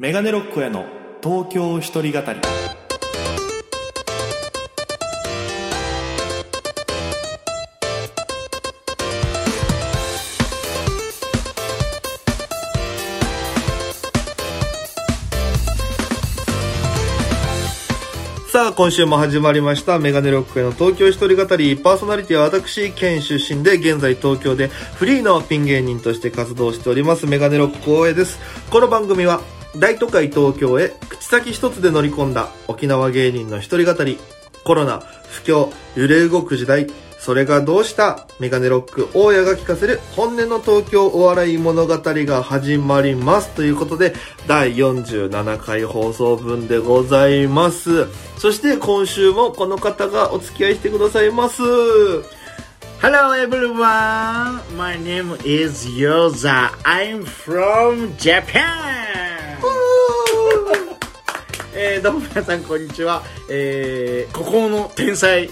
メガネロックへの東京一人語りさあ、今週も始まりました、メガネロックへの東京一人語り、パーソナリティは私、県出身で、現在東京でフリーのピン芸人として活動しております、メガネロック大江です。この番組は、大都会東京へ口先一つで乗り込んだ沖縄芸人の一人語り、コロナ、不況、揺れ動く時代、それがどうした？メガネロック大家が聞かせる本音の東京お笑い物語が始まります。ということで、第47回放送分でございます。そして今週もこの方がお付き合いしてくださいます。Hello everyone, my name is Yoza. I'm from Japan. えー、どうも皆さんこんにちは。えー、孤高の天才、え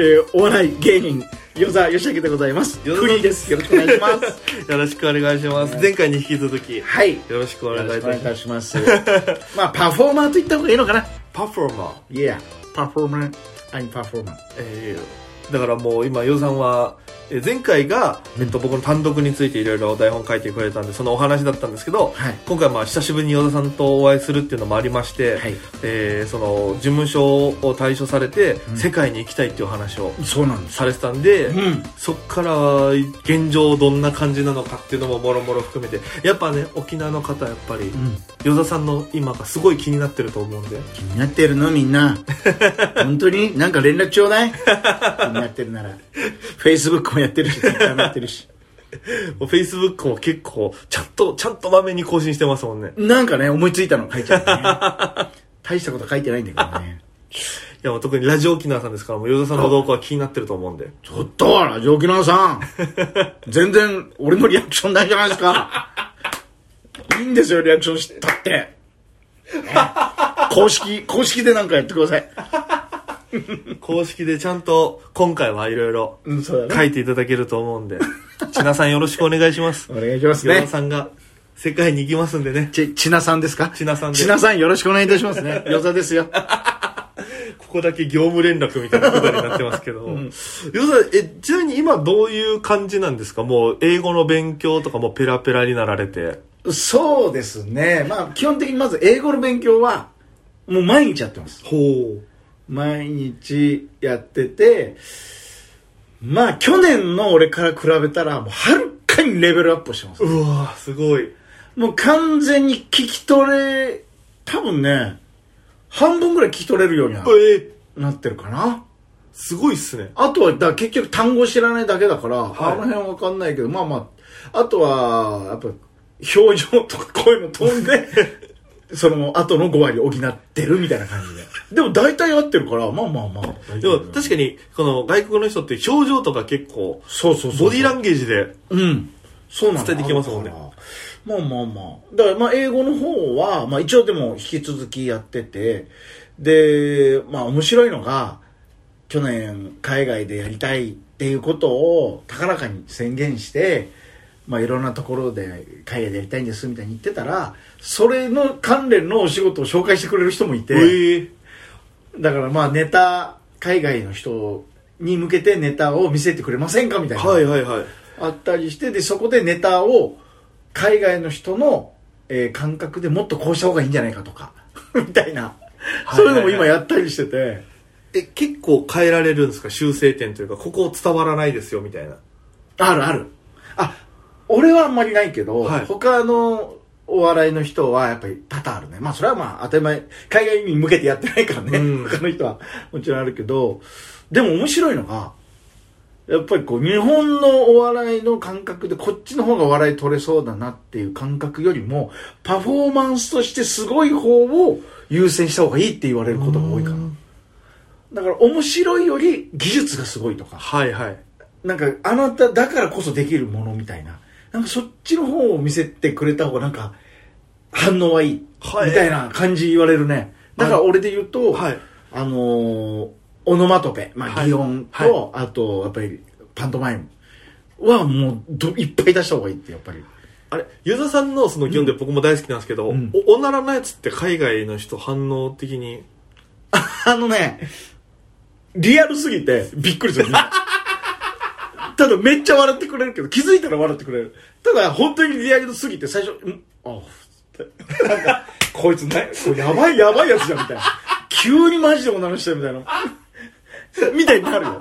ー、お笑い芸人、ヨザヨシアキでございます。よろしくお願いします。よろしくお願いします。前回に引き続き、よはい。よろしくお願。いいたします。まあ、パフォーマーと言った方がいいのかなパフォーマー。?Yeah, パフォーマー。I'm パフォーマー。えーだからもう今、ヨウさんは、えー前回が、えっと、僕の単独についていろいろ台本書いてくれたんで、そのお話だったんですけど、はい。今回まあ久しぶりにヨウさんとお会いするっていうのもありまして、はい。えーその、事務所を退所されて、ん。世界に行きたいっていうお話をそうなんです。されてたんで、うん。そっから現状どんな感じなのかっていうのももろもろ含めて、やっぱね、沖縄の方やっぱり、うん。ヨザさんの今がすごい気になってると思うんで、気になってるのみんな。本当に？なんか連絡ちょうだい。気になってるなら。Facebook もやってるし Twitter もやってるし。もう Facebook も結構、ちゃんと、ちゃんとまめに更新してますもんね。なんかね思いついたの書いちゃうね。大したこと書いてないんだけどね。いや、もう特にラジオ沖縄さんですから、もうヨザさんの動向は気になってると思うんで。ちょっとラジオ沖縄さん全然俺のリアクションないじゃないですか。いいんですよリアクションしたって、ね。公式公式でなんかやってください公式でちゃんと、今回はいろいろうんそうだ書いていただけると思うんで、ちなさんよろしくお願いします。お願いしますねさんが世界に行きますんでね。ちちなさんですか？ちなさんでちなさんよろしくお願いいたしますねよざですよ ここだけ業務連絡みたいなことになってますけど。ヨザ、え、ちなみに今どういう感じなんですか？もう英語の勉強とかもペラペラになられて。そうですね。まあ、基本的にまず英語の勉強は、もう毎日やってます。ほう。毎日やってて、まあ、去年の俺から比べたら、もうはるかにレベルアップしてます。うわーすごい。もう完全に聞き取れ、多分ね、半分ぐらい聞き取れるようにはえー、なってるかな。すごいっすね。あとは、だ結局単語知らないだけだから、いあの辺はわかんないけど、まあまあ、あとは、やっぱ、表情とかこういうの飛んで、その後の5割補ってるみたいな感じで。でも大体合ってるから、まあまあまあ。大でも確かに、この外国の人って表情とか結構、そうそうそう。ボディーランゲージで、うん。そうなんだ伝えてきますもんねまあまあまあ。だからまあ英語の方は、まあ一応でも引き続きやってて、で、まあ面白いのが、去年海外でやりたいっていうことを高らかに宣言して、まあいろんなところで海外でやりたいんですみたいに言ってたら、それの関連のお仕事を紹介してくれる人もいて、ええだからまあネタ、海外の人に向けてネタを見せてくれませんかみたいな。はいはいはい。あったりしてでそこでネタを海外の人の、えー感覚でもっとこうした方がいいんじゃないかとか みたいなはいそういうのも今やったりしててえ、結構変えられるんですか？修正点というか、ここ伝わらないですよ、みたいな。あるあるあ俺はあんまりないけど、はい。他のお笑いの人はやっぱり多々あるね。まあそれはまあ当たり前。海外に向けてやってないからね、うん。他の人は。もちろんあるけどでも面白いのがやっぱりこう日本のお笑いの感覚でこっちの方が笑い取れそうだなっていう感覚よりもパフォーマンスとしてすごい方を優先した方がいいって言われることが多いかなだから。面白いより技術がすごいとかはいはい。なん。かあなただからこそできるものみたいななんかそっちの方を見せてくれた方がなんか反応はいいみはい。たいな感じ言われるね。だから俺で言うと、はい。あのーオノマトペ、まあ、はい。擬音と、あと、やっぱり、パントマイムはもうど、いっぱい出した方がいいって、やっぱり。あれユーザーさんのその議論で僕も大好きなんですけど、うん。おおならのやつって海外の人反応的に？あのね、リアルすぎてびっくりする。ただめっちゃ笑ってくれるけど、気づいたら笑ってくれる。ただ本当にリアルすぎて最初、んあってなんか、こいつね、やばいやばいやつじゃんみたいな。急にマジでおならしたよみたいな。みたいになるよ。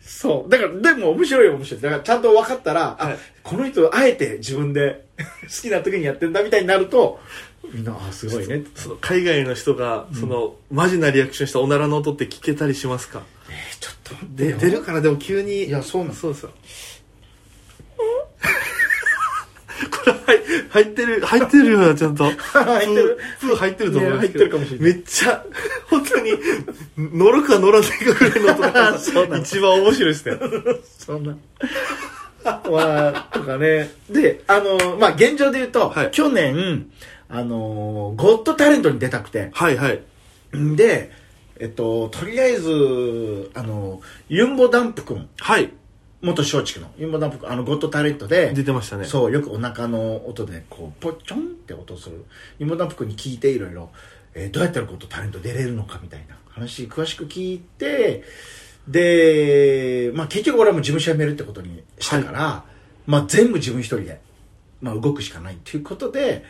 そう。だから、でも面白いよ面白い。だからちゃんと分かったら、あはい、この人あえて自分で 好きな時にやってんだみたいになると、みんな、あ、すごいね。その海外の人がその、マジなリアクションしたおならの音って聞けたりしますか？えーちょっと待ってでよ。出るからでも急に。いやそうなんそうですよこれ入入ってる入ってるよなちゃんと。入ってる。プー入ってると思うんですけど、ね入ってるかもしれない。めっちゃ本当に乗るか乗らないかぐらいの音だか 一番面白いですね。そんな。まあ、とかね。で、あの、まあ、現状で言うと、はい。去年、あの、ゴッドタレントに出たくて、はいはい。んで、えっと、とりあえず、あの、ユンボダンプ君、はい。元松竹の。ユンボダンプ君、あの、ゴッドタレントで、出てましたね。そう、よくお腹の音で、こう、ポッチョンって音する。ユンボダンプ君に聞いていろいろ、えーどうやったらゴッドタレント出れるのかみたいな話、詳しく聞いて、で、まあ結局俺はもう事務所辞めるってことにしたから、まあ全部自分一人で、まあ動くしかないっていうことで、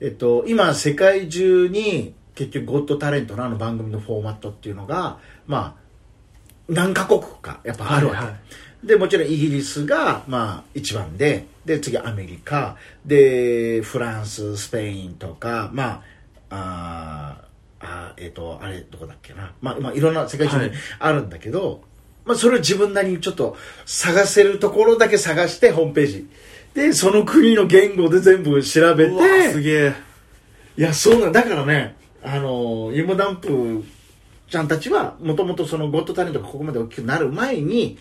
えっと、今世界中に結局ゴッドタレントのあの番組のフォーマットっていうのが、まあ、何カ国かやっぱあるわけ。はいはいで、もちろんイギリスが、まあ、一番で、で、次アメリカ、で、フランス、スペインとか、まあ、あえっ、と、あれ、どこだっけな。まあ、まあ、いろんな世界中にはいあるんだけど、まあ、それを自分なりにちょっと探せるところだけ探して、ホームページ。で、その国の言語で全部調べうわすて、げえいや、そうなんだからね、あの、ユモダンプちゃんたちは、もともとそのゴッドタレントがここまで大きくなる前に、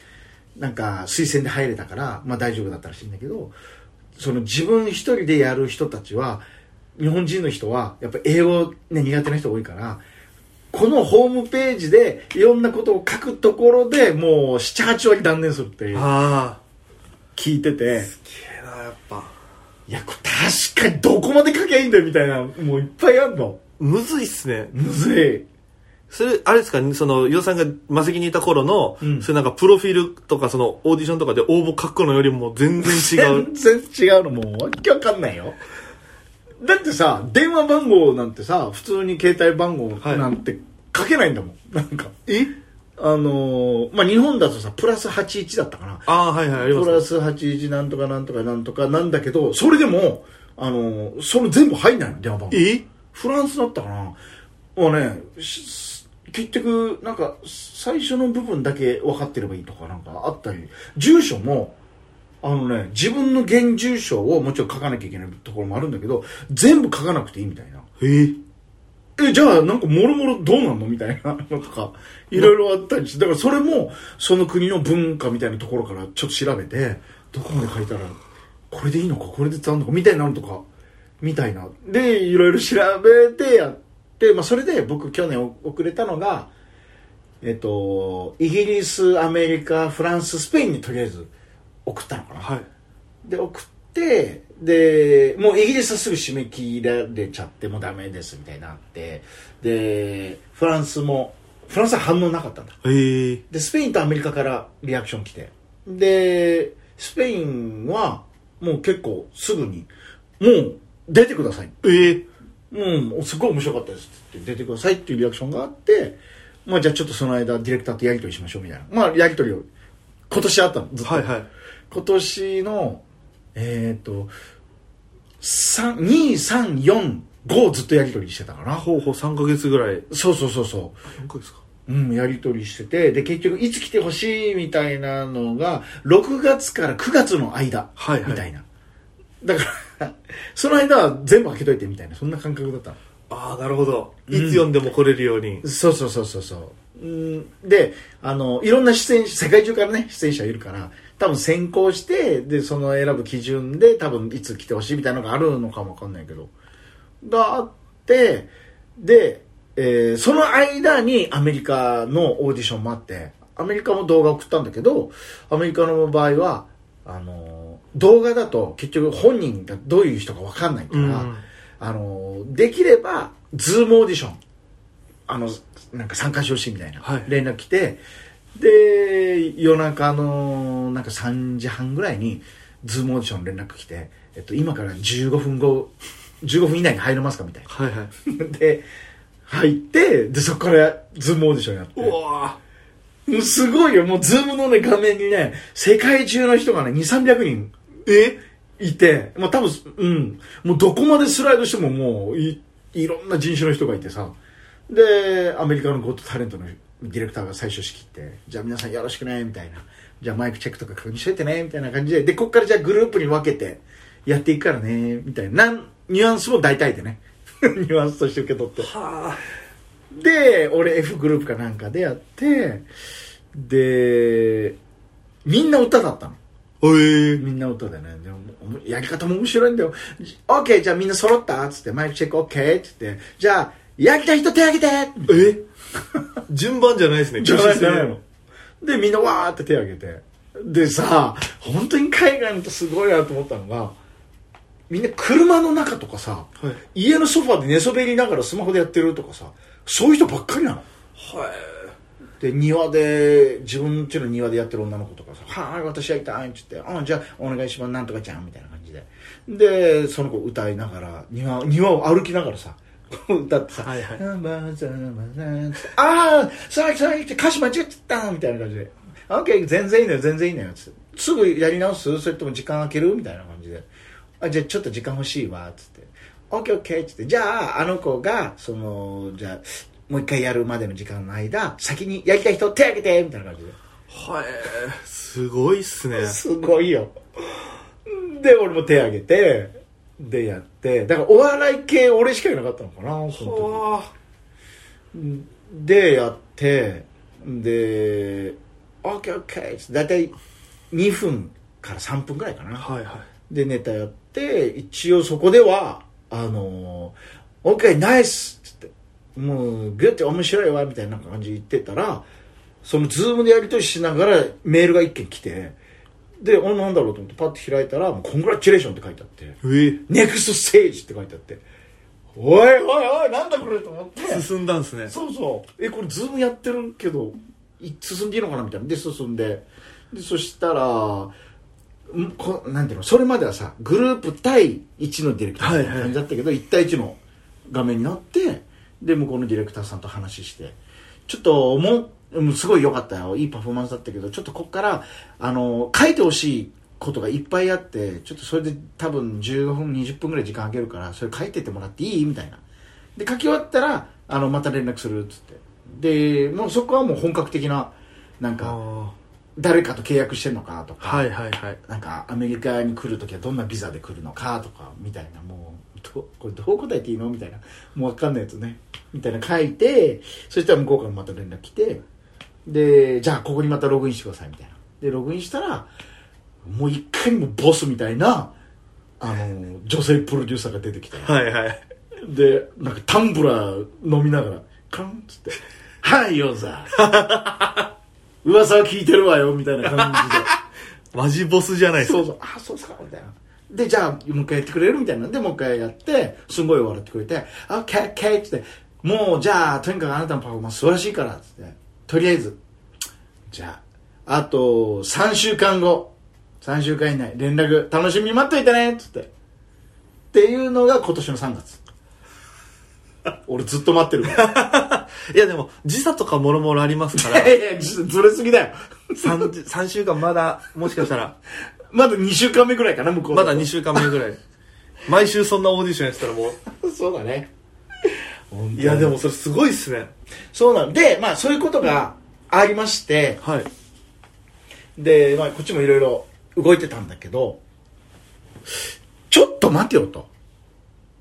なんか推薦で入れたから、まあ大丈夫だったらしいんだけど、その自分一人でやる人たちは、日本人の人は、やっぱ英語ね、苦手な人多いから、このホームページでいろんなことを書くところでもう7、8割断念するっていう聞いてて、すげえなやっぱ。いや、これ確かにどこまで書きゃいいんだよみたいな、もういっぱいあるの。むずいっすねむずい。それ、あれですか、その、ヨウさんがマセキにいた頃の、うんそういうなんか、プロフィールとか、その、オーディションとかで 応募書くのよりも全然違う。全然違うのもうわけわかんないよ。だってさ、電話番号なんてさ、普通に携帯番号なんて書けないんだもん。なんか。え？あのーまあ、日本だとさ、プラス81だったかな。ああ、はいはい、ありますね。プラス81なんとかなんとかなんとかなんだけど、それでも、あのーそれ全部入んないの、電話番号。え？フランスだったかな。もうね、し結局、なんか、最初の部分だけ分かってればいいとかなんかあったり、住所も、あのね、自分の現住所をもちろん書かなきゃいけないところもあるんだけど、全部書かなくていいみたいな。え。え、じゃあ、なんか、もろもろどうなんのみたいなのとか、いろいろあったりして、だからそれも、その国の文化みたいなところからちょっと調べて、どこまで書いたら、これでいいのか、これで伝わるのか、みたいなのとか、みたいな。で、いろいろ調べてやって、まあ、それで僕去年遅れたのが、えっと、イギリス、アメリカ、フランス、スペインにとりあえず送ったのかな。はい。で送ってでもうイギリスはすぐ締め切られちゃってもうダメですみたいになってでフランスもフランスは反応なかったんだええでスペインとアメリカからリアクション来てでスペインはもう結構すぐにもう出てくださいええうん、すごい面白かったですって出てくださいっていうリアクションがあって、まあじゃあちょっとその間ディレクターとやり取りしましょうみたいな。まあやり取りを今年あったの、ずっと。はいはい。今年の、えっ、と、3 2、3、4、5ずっとやり取りしてたかな。ほうほう3ヶ月ぐらい。そうそうそうそ4ヶ月か。う。うん、やり取りしてて、で、結局いつ来てほしいみたいなのが、6月から9月の間、はいはいみたいな。だから、その間は全部開けといてみたいな、そんな感覚だったの。ああ、なるほど。いつ読んでも来れるように。そうそうそうそうそう。うんで、あの、いろんな出演者、世界中からね、出演者いるから、多分先行して、で、その選ぶ基準で、多分いつ来てほしいみたいなのがあるのかもわかんないけど、があって、で、えーその間にアメリカのオーディションもあって、アメリカも動画送ったんだけど、アメリカの場合は、あの、動画だと結局本人がどういう人か分かんないから、うん。あのできればズームオーディションあのなんか参加してほしいみたいなはい。連絡来て、で夜中のなんか3時半ぐらいにズームオーディション連絡来て、えっと、今から15分後15分以内に入れますかみたいはいはい。な で入ってでそこからズームオーディションやって。うわすごいよ。もうズームのね、画面にね、世界中の人がね、2、300人え？いて、まあ多分、うん。もうどこまでスライドしてももうい、いろんな人種の人がいてさ。で、アメリカのゴッドタレントのディレクターが最初仕切って、じゃあ皆さんよろしくね、みたいな。じゃあマイクチェックとか確認しといてね、みたいな感じで。で、こっからじゃあグループに分けてやっていくからね、みたいな。なんニュアンスも大体でね。ニュアンスとして受け取って。はあ。で俺 F グループかなんかでやってでみんな歌だったのええみんな歌でね。でもやり方も面白いんだよ。OK じゃあみんな揃ったっつってマイクチェック OK って言って。じゃあやりたい人手挙げて。え？順番じゃないですね。じゃない挙手制じゃないのでみんなわーって手挙げて。でさ本当に海外の人すごいなと思ったのがみんな車の中とかさ、はい。家のソファで寝そべりながらスマホでやってるとかさそういう人ばっかりなの。はで庭で自分家の庭でやってる女の子とかさ「はい私やりたい」って言って「あじゃあお願いしますなんとかちゃん」みたいな感じで。でその子歌いながら庭庭を歩きながらさ 歌ってさ「はいはい。あーザーザーあーさあさあ歌詞間違っちゃった」みたいな感じで「オッケー全然いいのよ全然いいのよ」つって「すぐやり直す？それとも時間空ける?」みたいな感じで「あじゃあちょっと時間欲しいわ」つって「オッケーオッケー」っつって。じゃああの子がそのじゃあもう一回やるまでの時間の間先にやりたい人手挙げてみたいな感じではい。すごいっすね。すごいよで俺も手挙げてでやってだからお笑い系俺しかいなかったのかなそのでやってで「オッケーオッケー」って大体2分から3分ぐらいかな、あ。はいはい。でネタやって一応そこではあの「OK ナイス!」っつって「もうグッて面白いわ」みたいな感じで言ってたらそのズームでやり取りしながらメールが一件来てでおなんだろうと思ってパッて開いたら「もうコングラチュレーション」って書いてあってえ「 Next stage」って書いてあっておいおいおいなんだこれと思って。進んだんすね。そうそう。えこれズームやってるけどい進んでいいのかなみたいな。で進んで。でそしたらんこなんていうのそれまではさグループ対1のディレクターみたいな感じだったけど、1対1の画面になってで向こうのディレクターさんと話してちょっともううんすごい良かったよいいパフォーマンスだったけどちょっとこっからあの書いてほしいことがいっぱいあってちょっとそれで多分15分20分ぐらい時間あげるからそれ書いてってもらっていい？みたいなで書き終わったらあのまた連絡するっつってでもうそこはもう本格的ななんかあ誰かと契約してんのかとか、あ。はいはいはい。なんかアメリカに来るときはどんなビザで来るのかとかみたいなもうどこれどう答えていいの？みたいなもう分かんないやつねみたいな書いてそしたら向こうからまた連絡来てでじゃあここにまたログインしてくださいみたいなでログインしたらもういかにもボスみたいなあの女性プロデューサーが出てきてはいはい。でなんかタンブラー飲みながらカンっつって「はいヨンさん 噂は聞いてるわよ」みたいな感じで。マジボスじゃないですか。そうそう、あ、そうっすか、みたいな。で、じゃあ、もう一回やってくれる？みたいなんで、もう一回やって、すごい笑ってくれて、あ、ケーケーって、もう、じゃあ、とにかくあなたのパフォーマンス素晴らしいから、つって、とりあえず、じゃあ、あと、3週間後、3週間以内、連絡、楽しみに待っといてね、つって。っていうのが今年の3月。俺ずっと待ってるから。いやでも、時差とかもろもろありますかいら、やいや、ずずれすぎだよ。3, 3週間まだ、もしかしたら、まだ2週間目ぐらいかな、向こうまだ2週間目ぐらい。毎週そんなオーディションやってたらもそうだね。う、いやでもそれすごいっすね。そうなんで、まあそういうことがありまして、はい。で、まあこっちもいろいろ動いてたんだけど、ちょっと待てよと。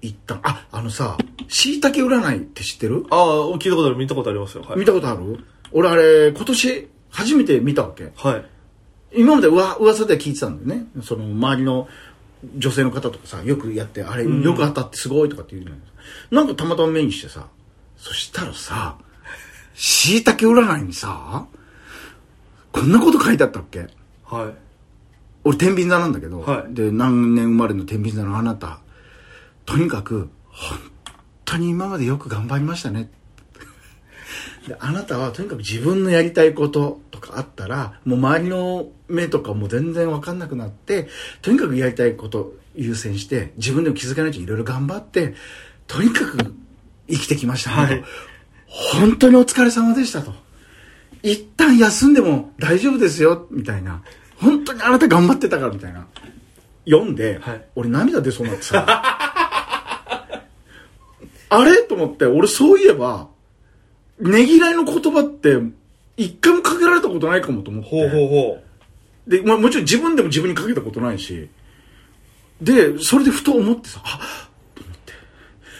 言ったあ、あのさ、椎茸占いって知ってる？ああ、聞いたことある、見たことありますよ。はい。見たことある？俺あれ、今年初めて見たわけ。はい。今までうわ噂では聞いてたんだよね。その周りの女性の方とかさ、よくやって、あれ、よく当たってすごいとかって言うのよ。なんかたまたま目にしてさ、そしたらさ、椎茸占いにさ、こんなこと書いてあったっけ？はい。俺天秤座なんだけど、はい。で何年生まれの天秤座のあなた。とにかく本当に今までよく頑張りましたねであなたはとにかく自分のやりたいこととかあったらもう周りの目とかも全然分かんなくなってとにかくやりたいこと優先して自分でも気づかないといろいろ頑張ってとにかく生きてきましたね、はい。と本当にお疲れ様でしたと。一旦休んでも大丈夫ですよみたいな。本当にあなた頑張ってたからみたいな。読んで、はい。俺涙出そうになってさ。あれ？と思って俺そういえばねぎらいの言葉って一回もかけられたことないかもと思って。ほうほうほで、まあ、もちろん自分でも自分にかけたことないし。でそれでふと思ってさあと思って。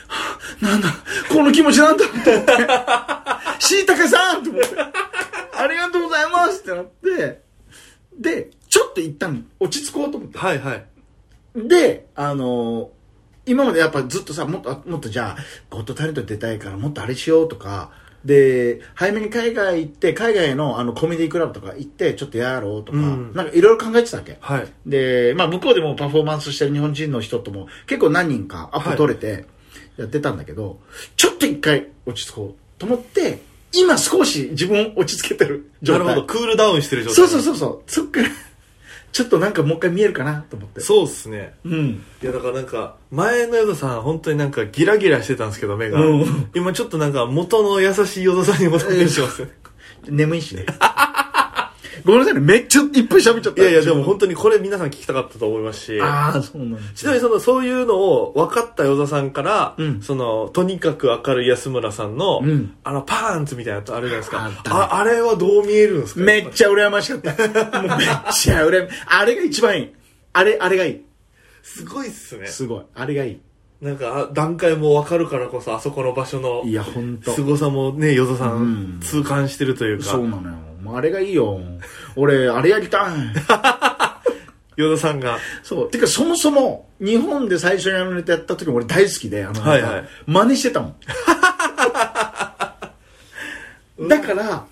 はあなんだこの気持ちなんだと思って。しいたけさんと思って。ありがとうございますってなって。でちょっと一旦落ち着こうと思って。う。はいはい。で、あの今までやっぱずっとさ、もっと、あもっとじゃあ、ゴッドタレント出たいからもっとあれしようとか、で、早めに海外行って、海外のあのコメディクラブとか行って、ちょっとやろうとか、うんなんかいろいろ考えてたわけ。はい。で、まあ向こうでもパフォーマンスしてる日本人の人とも結構何人かアップ取れてやってたんだけど、ちょっと一回落ち着こうと思って、今少し自分を落ち着けてる状態。なるほど、クールダウンしてる状態。そうそうそうそう。そっから、ちょっとなんかもう一回見えるかなと思って。そうっすね。うん。いやだからなんか前のヨザさん本当になんかギラギラしてたんですけど目が、うん今ちょっとなんか元の優しいヨザさんに戻ってきてますね 眠いしね。ごめんなさいね。めっちゃいっぱい喋っちゃった。いやいやでも本当にこれ皆さん聞きたかったと思いますしああ、そうなんですちなみにそのそういうのを分かったヨザさんから、うんそのとにかく明るい安村さんの、うんあのパンツみたいなやつあるじゃないですかあねああれはどう見えるんですか？めっちゃ羨ましかった。もうめっちゃ羨まあれが一番いい。あれ、あれがいい。すごいっすねすごい。あれがいい。なんかあ段階も分かるからこそあそこの場所のいや、ほんと。凄さもねヨザさうんん痛感してるというか、そうなのよ。もうあれがいいよ。俺、あれやりたい。ヨザさんがそう。てか、そもそも、日本で最初にあのネタやった時も俺大好きで、あのはいはい真似してたも ん。だから、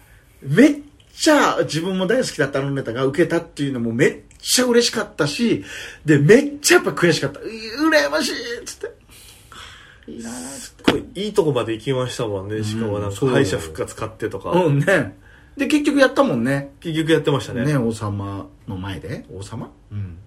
めっちゃ自分も大好きだったあのネタが受けたっていうのもめっちゃ嬉しかったし、で、めっちゃやっぱ悔しかった。う羨ましいっつって。いいなぁすっごいいいとこまで行きましたもんねしかもなんか敗者復活買ってとか、うんね。で、結局やったもんね。結局やってましたねね、王様の前で。王様？うん。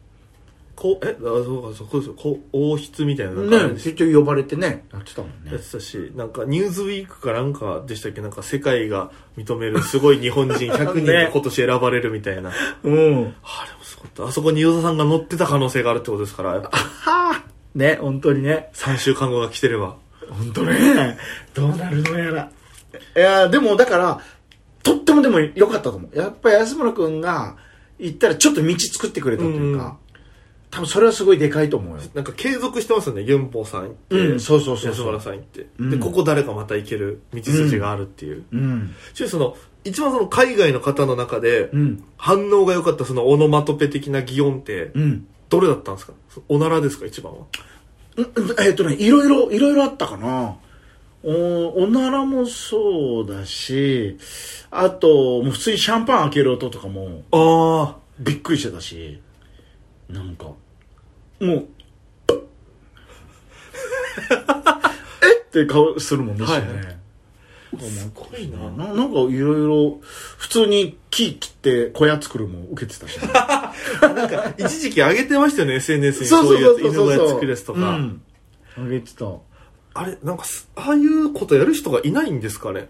こうえ？あそうかそうそうそうこう王室みたいななんかね、結局呼ばれてね、やってたもんねや。ってたしなんか「ニューズウィークかなんかでしたっけ？なんか世界が認めるすごい日本人100人が今年選ばれるみたいな、うん。あれもすごかったあそこに与田さんが乗ってた可能性があるってことですからはあね、本当にね。3週間後が来てれば本当ね。どうなるのやら。いや、でもだから、とってもでも良かったと思う。やっぱり安村くんが行ったらちょっと道作ってくれたといううんか、多分それはすごいでかいと思うよ。なんか継続してますよねユンポさん行って、うんそうそうそうそう安村さん行って、うんでここ誰かまた行ける道筋があるっていう、うん。ちょその一番その海外の方の中でうん。反応が良かったそのオノマトペ的な擬音ってうん。どれだったんですか？おならですか一番は？うんえっとね、いろいろ、いろいろあったかな。お、おならもそうだし、あと、もう普通にシャンパン開ける音とかもああびっくりしてたし、なんか、もう、えっ？て顔するもんね、はい。一緒ね。すごいな。ななんかいろいろ、普通に木切って小屋作るも受けてたし、ね。なんか一時期上げてましたよね SNS に。そういうやつ犬小屋作るやつとか、うん。あげてた。あれなんかすああいうことやる人がいないんですかね？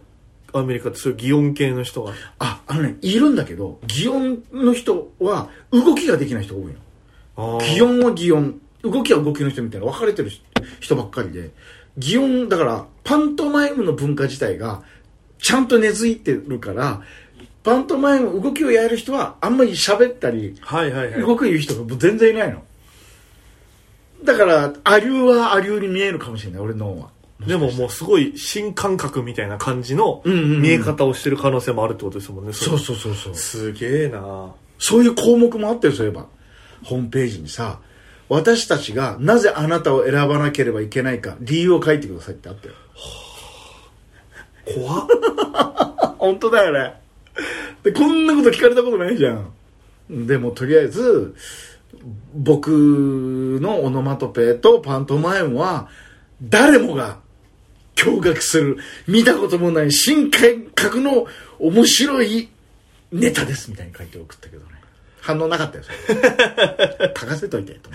アメリカってそういう擬音系の人があ、あのね、いるんだけど、擬音の人は動きができない人が多いの。あ擬音は擬音、動きは動きの人みたいな分かれてる人ばっかりで、擬音、だから、パントマイムの文化自体が、ちゃんと根付いてるから、パントマイム、動きをやる人は、あんまり喋ったり、はいはいはい。動く言う人が全然いないの。だから、アリューはアリューに見えるかもしれない、俺の方は。でももうすごい新感覚みたいな感じの見え方をしてる可能性もあるってことですもんねそうそうそうそう。すげえなそういう項目もあったよ、そういえば。ホームページにさ、私たちがなぜあなたを選ばなければいけないか、理由を書いてくださいってあったよ。怖っ 本当だよね。で、こんなこと聞かれたことないじゃん。でもとりあえず僕のオノマトペとパントマイムは誰もが驚愕する見たこともない新感覚の面白いネタですみたいに書いて送ったけどね。反応なかったよ 書かせといてと。い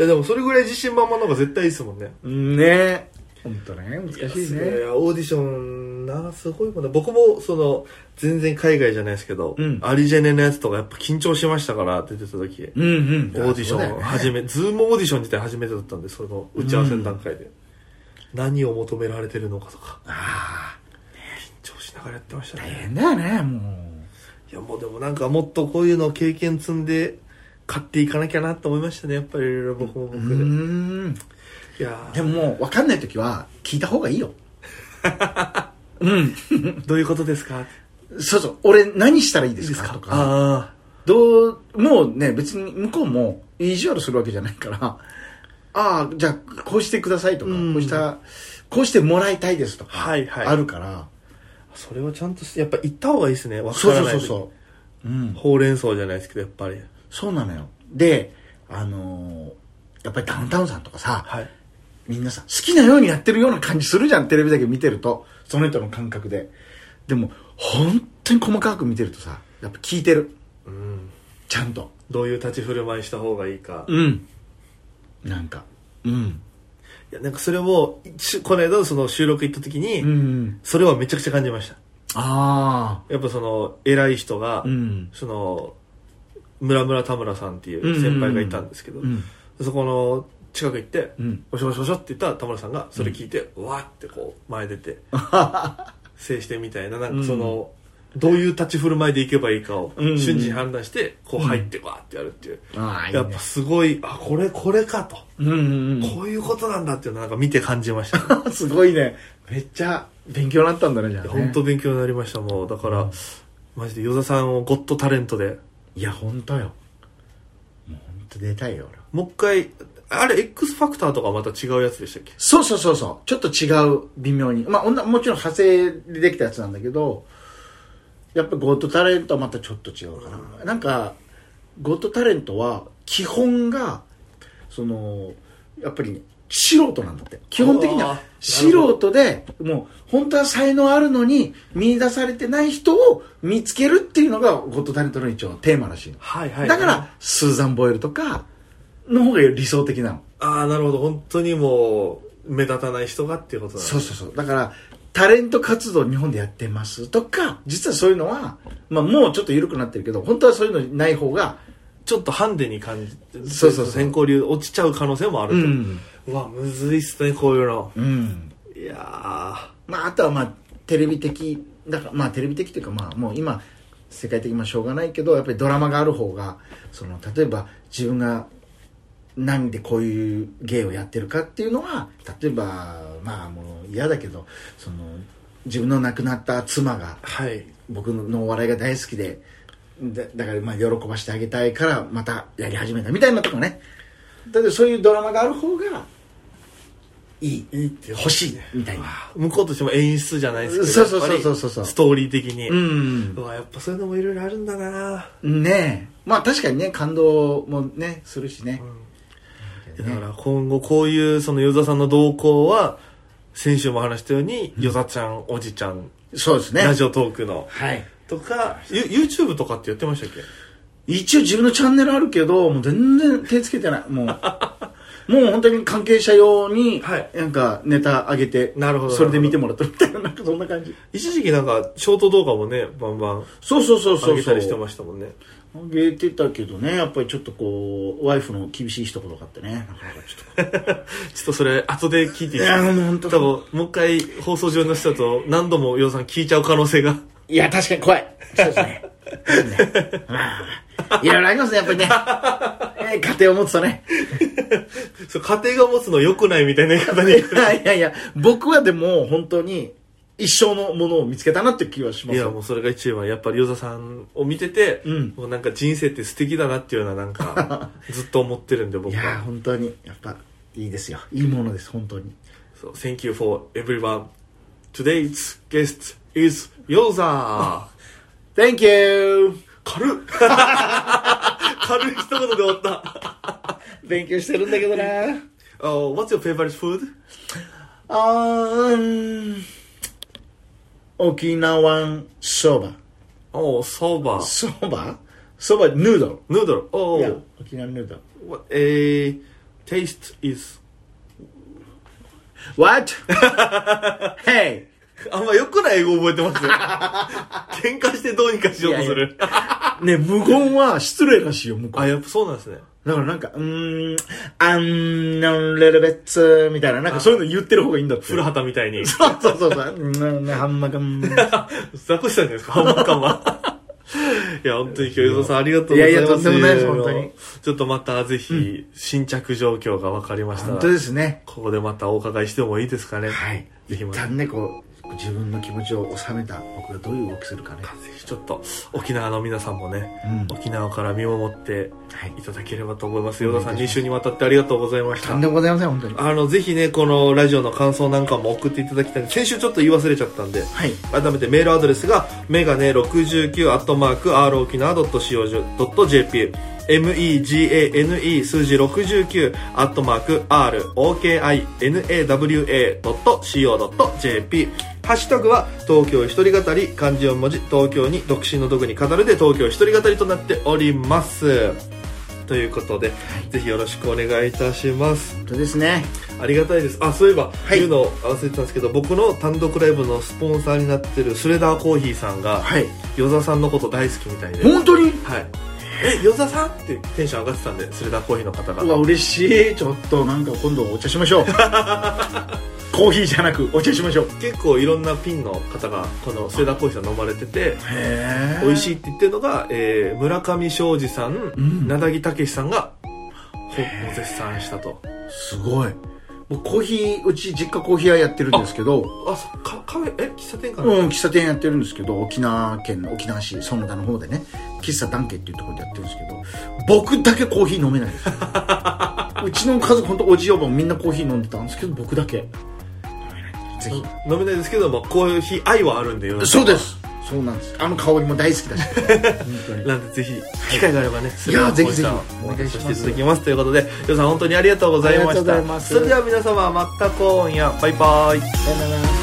やでもそれぐらい自信満々の方が絶対いいですもんね。ね本当ね難しいいねやオーディションなすごいもんね。僕もその全然海外じゃないですけど、うん。アリジェネのやつとかやっぱ緊張しましたから出てた時、うんうん。オーディション初めめ、ズームオーディション自体初めてだったんでその打ち合わせの段階で、何を求められてるのかとか。あ緊張しながらやってましたあ大ね変だよねもいやもうでもなんかもっとこういうのを経験積んで買っていかなきゃなと思いましたねやっぱりいろいろ僕も僕ううで、いーんでも分かんない時は聞いた方がいいよ。うん。どういうことですか？そうそう。俺何したらいいですか？とか。あどうもうね別に向こうも意地悪するわけじゃないから。ああじゃあこうしてくださいとか、うん。こうしたこうしてもらいたいですとか、はいはい。あるから。あそれはちゃんとやっぱ言った方がいいですね。わかそうらない時そうそうそううん。ほうれん草じゃないですけどやっぱり。そうなのよ。であのーやっぱりダウンタウンさんとかさ、はいみんなさ好きなようにやってるような感じするじゃんテレビだけ見てると。その人の感覚で。でも本当に細かく見てるとさやっぱ聞いてる。うん。ちゃんと。どういう立ち振る舞いした方がいいか、いうん。なんか。うん。やなんかそれもしこの間その収録行った時に、うんそれはめちゃくちゃ感じました。あやっぱその偉い人が、あうん。その村村田村さんっていう先輩がいたんですけど、うん。そこの近く行って、うん。おしょおしょおしょって言ったら田村さんがそれ聞いて、うわーってこう前出て 制してみたいななんかその、どういう立ち振る舞いでいけばいいかをうん。瞬時に判断してこう入ってわーってやるっていう、ああいいね。やっぱすごいあこれこれかと、うんうんこういうことなんだっていうのをなんか見て感じました、ね、うんすごいね。めっちゃ勉強になったんだねじゃあね。本当勉強になりましたもう。だから、マジで与田さんをゴッドタレントで。いや本当よ。もう本当出たいよ俺もう一回あれ X ファクターとかまた違うやつでしたっけ？そうそうそうそう。ちょっと違う微妙に。まあおんなもちろん派生でできたやつなんだけどやっぱゴッドタレントはまたちょっと違うかな、なんかゴッドタレントは基本がそのやっぱり、ね、素人なんだって。基本的には素人でもう本当は才能あるのに見出されてない人を見つけるっていうのがゴッドタレントの一応テーマらしいの、はいはい。だからスーザン・ボイルとかの方が理想的なの。ああなるほど。本当にもう目立たない人がっていうことなんそうそうそう。だからタレント活動日本でやってますとか実はそういうのは、まあ、もうちょっと緩くなってるけど本当はそういうのない方がちょっとハンデに感じそうそうそう。先行流落ちちゃう可能性もあると、うん、うわむずいっすねこういうの。うん、いやまああとはまあテレビ的だからまあテレビ的っていうかまあもう今世界的にまあしょうがないけどやっぱりドラマがある方がその例えば自分が何でこういう芸をやってるかっていうのは例えばまあもう嫌だけどその自分の亡くなった妻がーはい。僕のお笑いが大好きでだだからまあ喜ばしてあげたいからまたやり始めたみたいなとかね。だってそういうドラマがある方がいいいいって欲しいみたいな。向こうとしても演出じゃないですけどそうそうそうそうそう。ストーリー的に、うん。うわやっぱそういうのもいろいろあるんだな、ねえ。まあ確かにね感動もねするしね、だから今後こういうその与座さんの動向は先週も話したように与座ちゃんおじちゃんそうですね。ラジオトークの。はい。とかユ YouTube とかってやってましたっけ？一応自分のチャンネルあるけどもう全然手つけてない。もうもう本当に関係者用に、はい。なんかネタ上げてなるほど。それで見てもらってるみたいななんかそんな感じ。一時期なんかショート動画もねバンバンそうそうそうそう上げたりしてましたもんね。上げてたけどねやっぱりちょっとこうワイフの厳しい一言があってねなかなかちょっとちょっとそれ後で聞いていいですいやかもう本当。多分もう一回放送上の人だと何度も与座さん聞いちゃう可能性が。いや確かに怖いそうですね。ね。まあいろいろありますねやっぱりね。えー家庭を持つとね。そう家庭が持つの良くないみたいな言い方にいやいやいや僕はでも本当に一生のものを見つけたなって気はします。よいやもうそれが一番。やっぱり与座さんを見てて、うん。もうなんか人生って素敵だなっていうようななんか ずっと思ってるんで僕いやは本当に。やっぱいいですよ。いいものです本当に。そう Thank you for everyone. Today's guest is ヨザ Thank you 軽っ軽い一言で終わった。勉強してるんだけどな Oh, what's your favorite food? あーん沖縄そば Oh, soba. そばそばヌード Noodle. ル Oh, いや沖縄ヌードル what, eh, taste is. What? hey! あんま良くない英語覚えてます 喧嘩してどうにかしようとする。ね、無言は失礼らしいよ、無言。あ、やっぱそうなんですね。だからなんか、うーん、あんのレレベッツみたいな、なんかそういうの言ってる方がいいんだって。古畑みたいに。そ うそうそうそう。うん、ハンマガン。ザコシさんじゃないですか、ハンマーカンは。いや、本当に今日、伊藤さんありがとうございます。いやいやとんでもないです本当に。ちょっとまたぜひ、新着状況が分かりましたら、本当ですね。ここでまたお伺いしてもいいですかね？はい。ぜひまた、ぜ一旦ね、こう、自分の気持ちを収めた僕がどういう動きするかね。ひちょっと、沖縄の皆さんもね、うん沖縄から見守ってはいいただければと思います。ヨダさん、2週にわたってありがとうございましたとん。でもございません、本当に。あの、ぜひね、このラジオの感想なんかも送っていただきたい先週ちょっと言い忘れちゃったんで、はい。改めてメールアドレスがメガネ69アットマーク r 沖縄 .co.jp megane 数字69アットマーク r okinawa.co.jp ハッシュタグは東京一人語り漢字4文字東京に独身の毒に語るで東京一人語りとなっておりますということで、ぜひよろしくお願いいたします本当ですね。ありがたいです。あ、そういえば、い言うのを忘れてたんですけど、僕の単独ライブのスポンサーになってるスレダーコーヒーさんが、はい。与座さんのこと大好きみたいで、本当に？はい。え、与座さんってテンション上がってたんで、スレダーコーヒーの方が。うわ、嬉しい。ちょっとなんか今度お茶しましょう。コーヒーじゃなくお茶しましょう。結構いろんなピンの方が、このスレダーコーヒーさん飲まれてて、へ美味しいって言ってるのが、えー、村上昌司さん、ん名田木武さんが、絶賛したと。すごい。僕コーヒー、うち実家コーヒー屋やってるんですけど、あ、そか、カフェ、え、喫茶店かな、うん、喫茶店やってるんですけど、沖縄県の沖縄市園田の方でね、喫茶団家っていうところでやってるんですけど、僕だけコーヒー飲めないです。うちの家族、本当おじおばもみんなコーヒー飲んでたんですけど、僕だけ。飲めない。ぜひ。飲めないですけども、コーヒー愛はあるんで、与座さんはそうです。そうなんです。あの香りも大好きだし。なんでぜひ機会があればね、そいやぜひぜひお願いしますていただきますということで、りょうさん本当にありがとうございまありがとした。うございますそれでは皆様また今夜バイバイ。さよなら